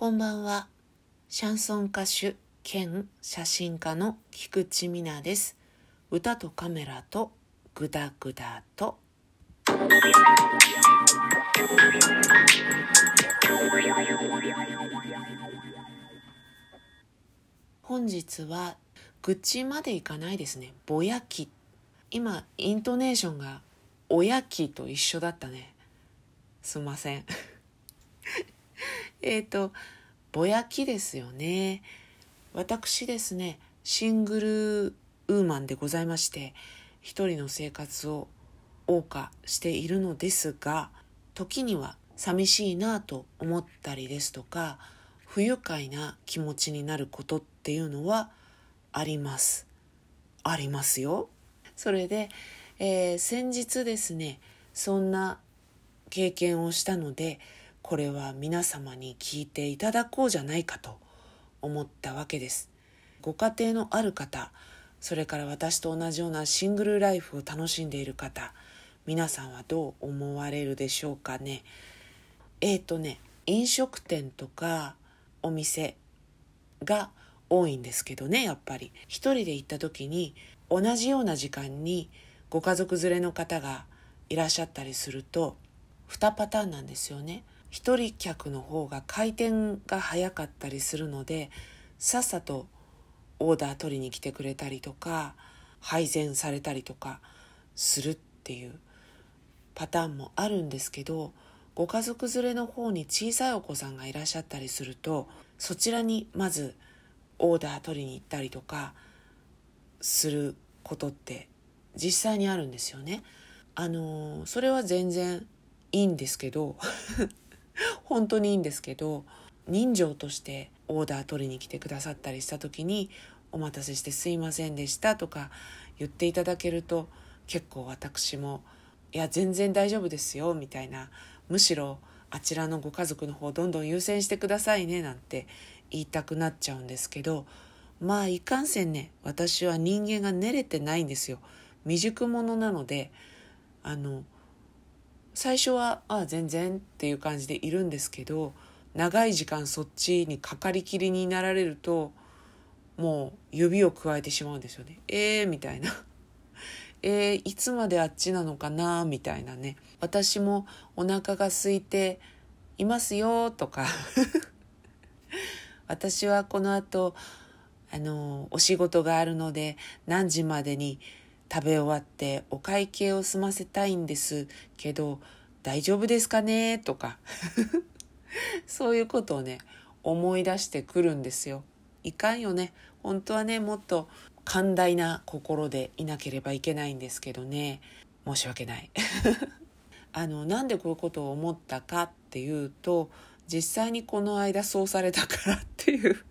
こんばんは。シャンソン歌手兼写真家の菊池美奈です。歌とカメラとグダグダと。本日は愚痴までいかないですね。ぼやき。今、イントネーションがおやきと一緒だったね。すんません。えっと、ぼやきですよね。私ですね、シングルウーマンでございまして、一人の生活を謳歌しているのですが、時には寂しいなと思ったりですとか、不愉快な気持ちになることっていうのはあります。ありますよ。それで、えー、先日ですね、そんな経験をしたので、これは皆様に聞いていただこうじゃないかと思ったわけです。ご家庭のある方、それから私と同じようなシングルライフを楽しんでいる方、皆さんはどう思われるでしょうかね？えっ、ー、とね、飲食店とかお店が多いんですけどね、やっぱり。一人で行った時に同じような時間にご家族連れの方がいらっしゃったりすると、2パターンなんですよね。一人客の方が回転が早かったりするのでさっさとオーダー取りに来てくれたりとか配膳されたりとかするっていうパターンもあるんですけどご家族連れの方に小さいお子さんがいらっしゃったりするとそちらにまずオーダー取りに行ったりとかすることって実際にあるんですよね。あのそれは全然いいんですけど 本当にいいんですけど人情としてオーダー取りに来てくださったりした時に「お待たせしてすいませんでした」とか言っていただけると結構私も「いや全然大丈夫ですよ」みたいなむしろあちらのご家族の方どんどん優先してくださいねなんて言いたくなっちゃうんですけどまあいかんせんね私は人間が練れてないんですよ。未熟者なのであの最初はああ全然っていう感じでいるんですけど長い時間そっちにかかりきりになられるともう指をくわえてしまうんですよね。えーみたいな。えー、いつまであっちなのかなみたいなね。私もお腹が空いていますよとか 私はこの後あのお仕事があるので何時までに食べ終わってお会計を済ませたいんですけど大丈夫ですかね？とか。そういうことをね思い出してくるんですよ。いかんよね。本当はねもっと寛大な心でいなければいけないんですけどね。申し訳ない。あのなんでこういうことを思ったかっていうと実際にこの間そうされたからっていう。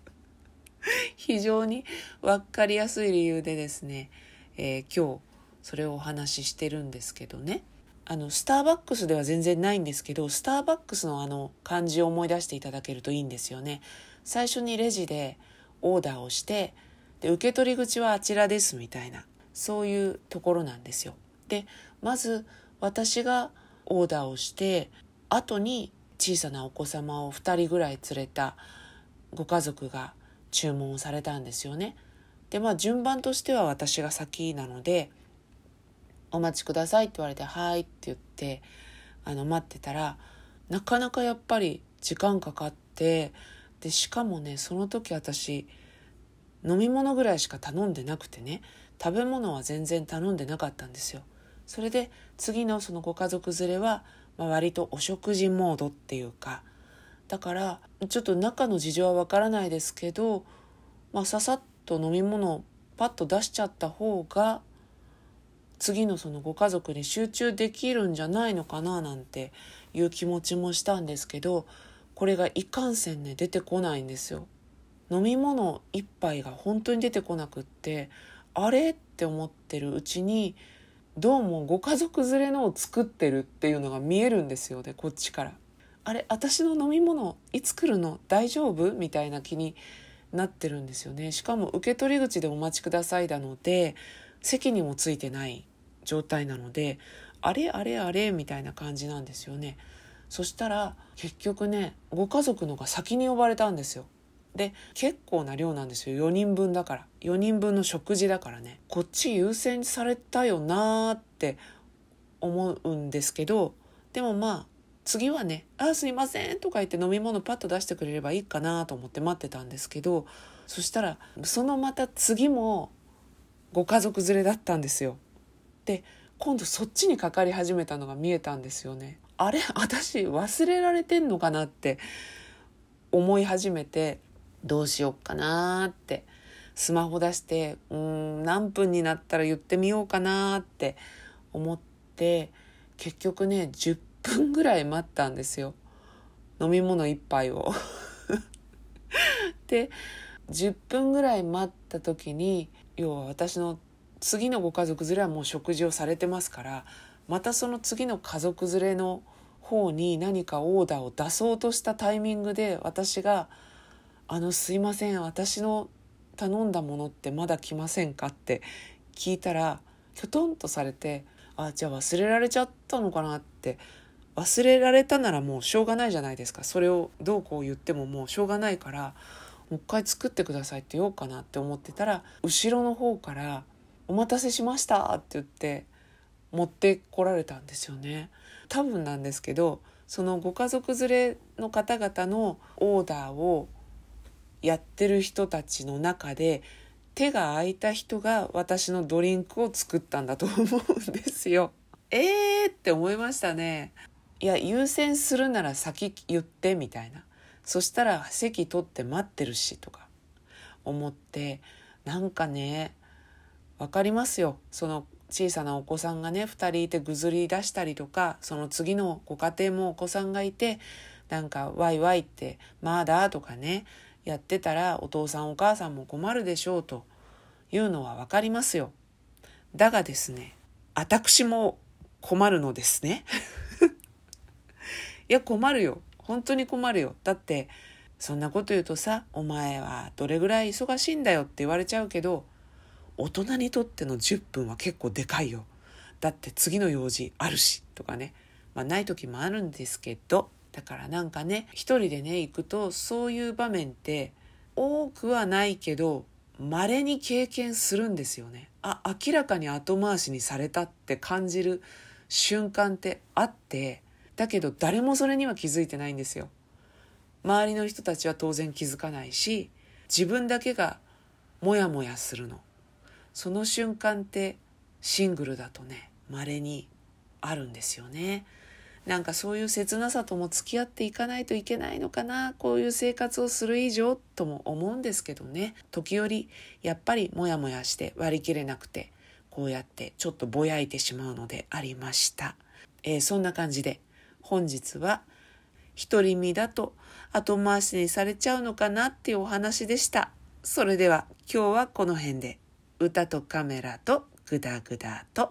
非常に分かりやすい理由でですねえー、今日それをお話ししてるんですけどね。あのスターバックスでは全然ないんですけどスターバックスのあの漢字を思い出していただけるといいんですよね。最初にレジでオーダーをしてで受け取り口はあちらですみたいなそういうところなんですよ。でまず私がオーダーをして後に小さなお子様を2人ぐらい連れたご家族が注文されたんですよね。でまあ順番としては私が先なので「お待ちください」って言われて「はい」って言ってあの待ってたらなかなかやっぱり時間かかってでしかもねその時私飲み物ぐらいしか頼んでなくてね食べ物は全然頼んでなかったんですよ。それで次のそのご家族連れは、まあ、割とお食事モードっていうかだからちょっと中の事情はわからないですけど、まあ、ささっと飲み物をパッと出しちゃった方が次のそのご家族に集中できるんじゃないのかななんていう気持ちもしたんですけどこれがいかんせんね出てこないんですよ。飲み物一杯が本当に出てこなくってあれって思ってるうちにどうもご家族連れのを作ってるっていうのが見えるんですよねこっちから。あれ私の飲み物いつ来るの？大丈夫？みたいな気になってるんですよね。しかも受け取り口でお待ちくださいなので席にもついてない状態なのであれあれあれみたいな感じなんですよね。そしたら結局ねご家族のが先に呼ばれたんですよ。で結構な量なんですよ。4人分だから。4人分の食事だからね。こっち優先されたよなーって思うんですけどでもまあ次はね「あすいません」とか言って飲み物パッと出してくれればいいかなと思って待ってたんですけどそしたらそのまた次もご家族連れだったんですよ。で今度そっちにかかり始めたのが見えたんですよね。あれ私忘れられてんのかなって思い始めてどうしよっかなってスマホ出してうん何分になったら言ってみようかなって思って結局ね10分ぐらい待ったんですよ飲み物1杯をで10分ぐらい待った時に要は私の次のご家族連れはもう食事をされてますからまたその次の家族連れの方に何かオーダーを出そうとしたタイミングで私が「あのすいません私の頼んだものってまだ来ませんか?」って聞いたらきょとんとされて「あじゃあ忘れられちゃったのかな」って忘れられたならもうしょうがないじゃないですかそれをどうこう言ってももうしょうがないからもう一回作ってくださいって言おうかなって思ってたら後ろの方から「お待たせしました」って言って持ってこられたんですよね。多分なんですけどそのご家族連れの方々のオーダーをやってる人たちの中で手が空いた人が私のドリンクを作ったんだと思うんですよ。えーって思いましたね。いや優先するなら先言ってみたいな。そしたら席取って待ってるしとか思ってなんかね分かりますよその小さなお子さんがね2人いてぐずり出したりとかその次のご家庭もお子さんがいてなんかワイワイってまだとかねやってたらお父さんお母さんも困るでしょうというのは分かりますよ。だがですね私も困るのですね。いや困るよ本当に困るよだってそんなこと言うとさお前はどれぐらい忙しいんだよって言われちゃうけど大人にとっての10分は結構でかいよ。だって次の用事あるしとかね。まあない時もあるんですけど、だからなんかね、一人でね、行くとそういう場面って多くはないけど、稀に経験するんですよね。あ、明らかに後回しにされたって感じる瞬間ってあって、だけど誰もそれには気づいてないんですよ。周りの人たちは当然気づかないし、自分だけがモヤモヤするの。その瞬間ってシングルだとね稀にあるんですよね。なんかそういう切なさとも付き合っていかないといけないのかなこういう生活をする以上とも思うんですけどね時折やっぱりモヤモヤして割り切れなくてこうやってちょっとぼやいてしまうのでありました、えー、そんな感じで本日は独り身だと後回しにされちゃうのかなっていうお話でした。それでは今日はこの辺で。歌とカメラとグダグダと。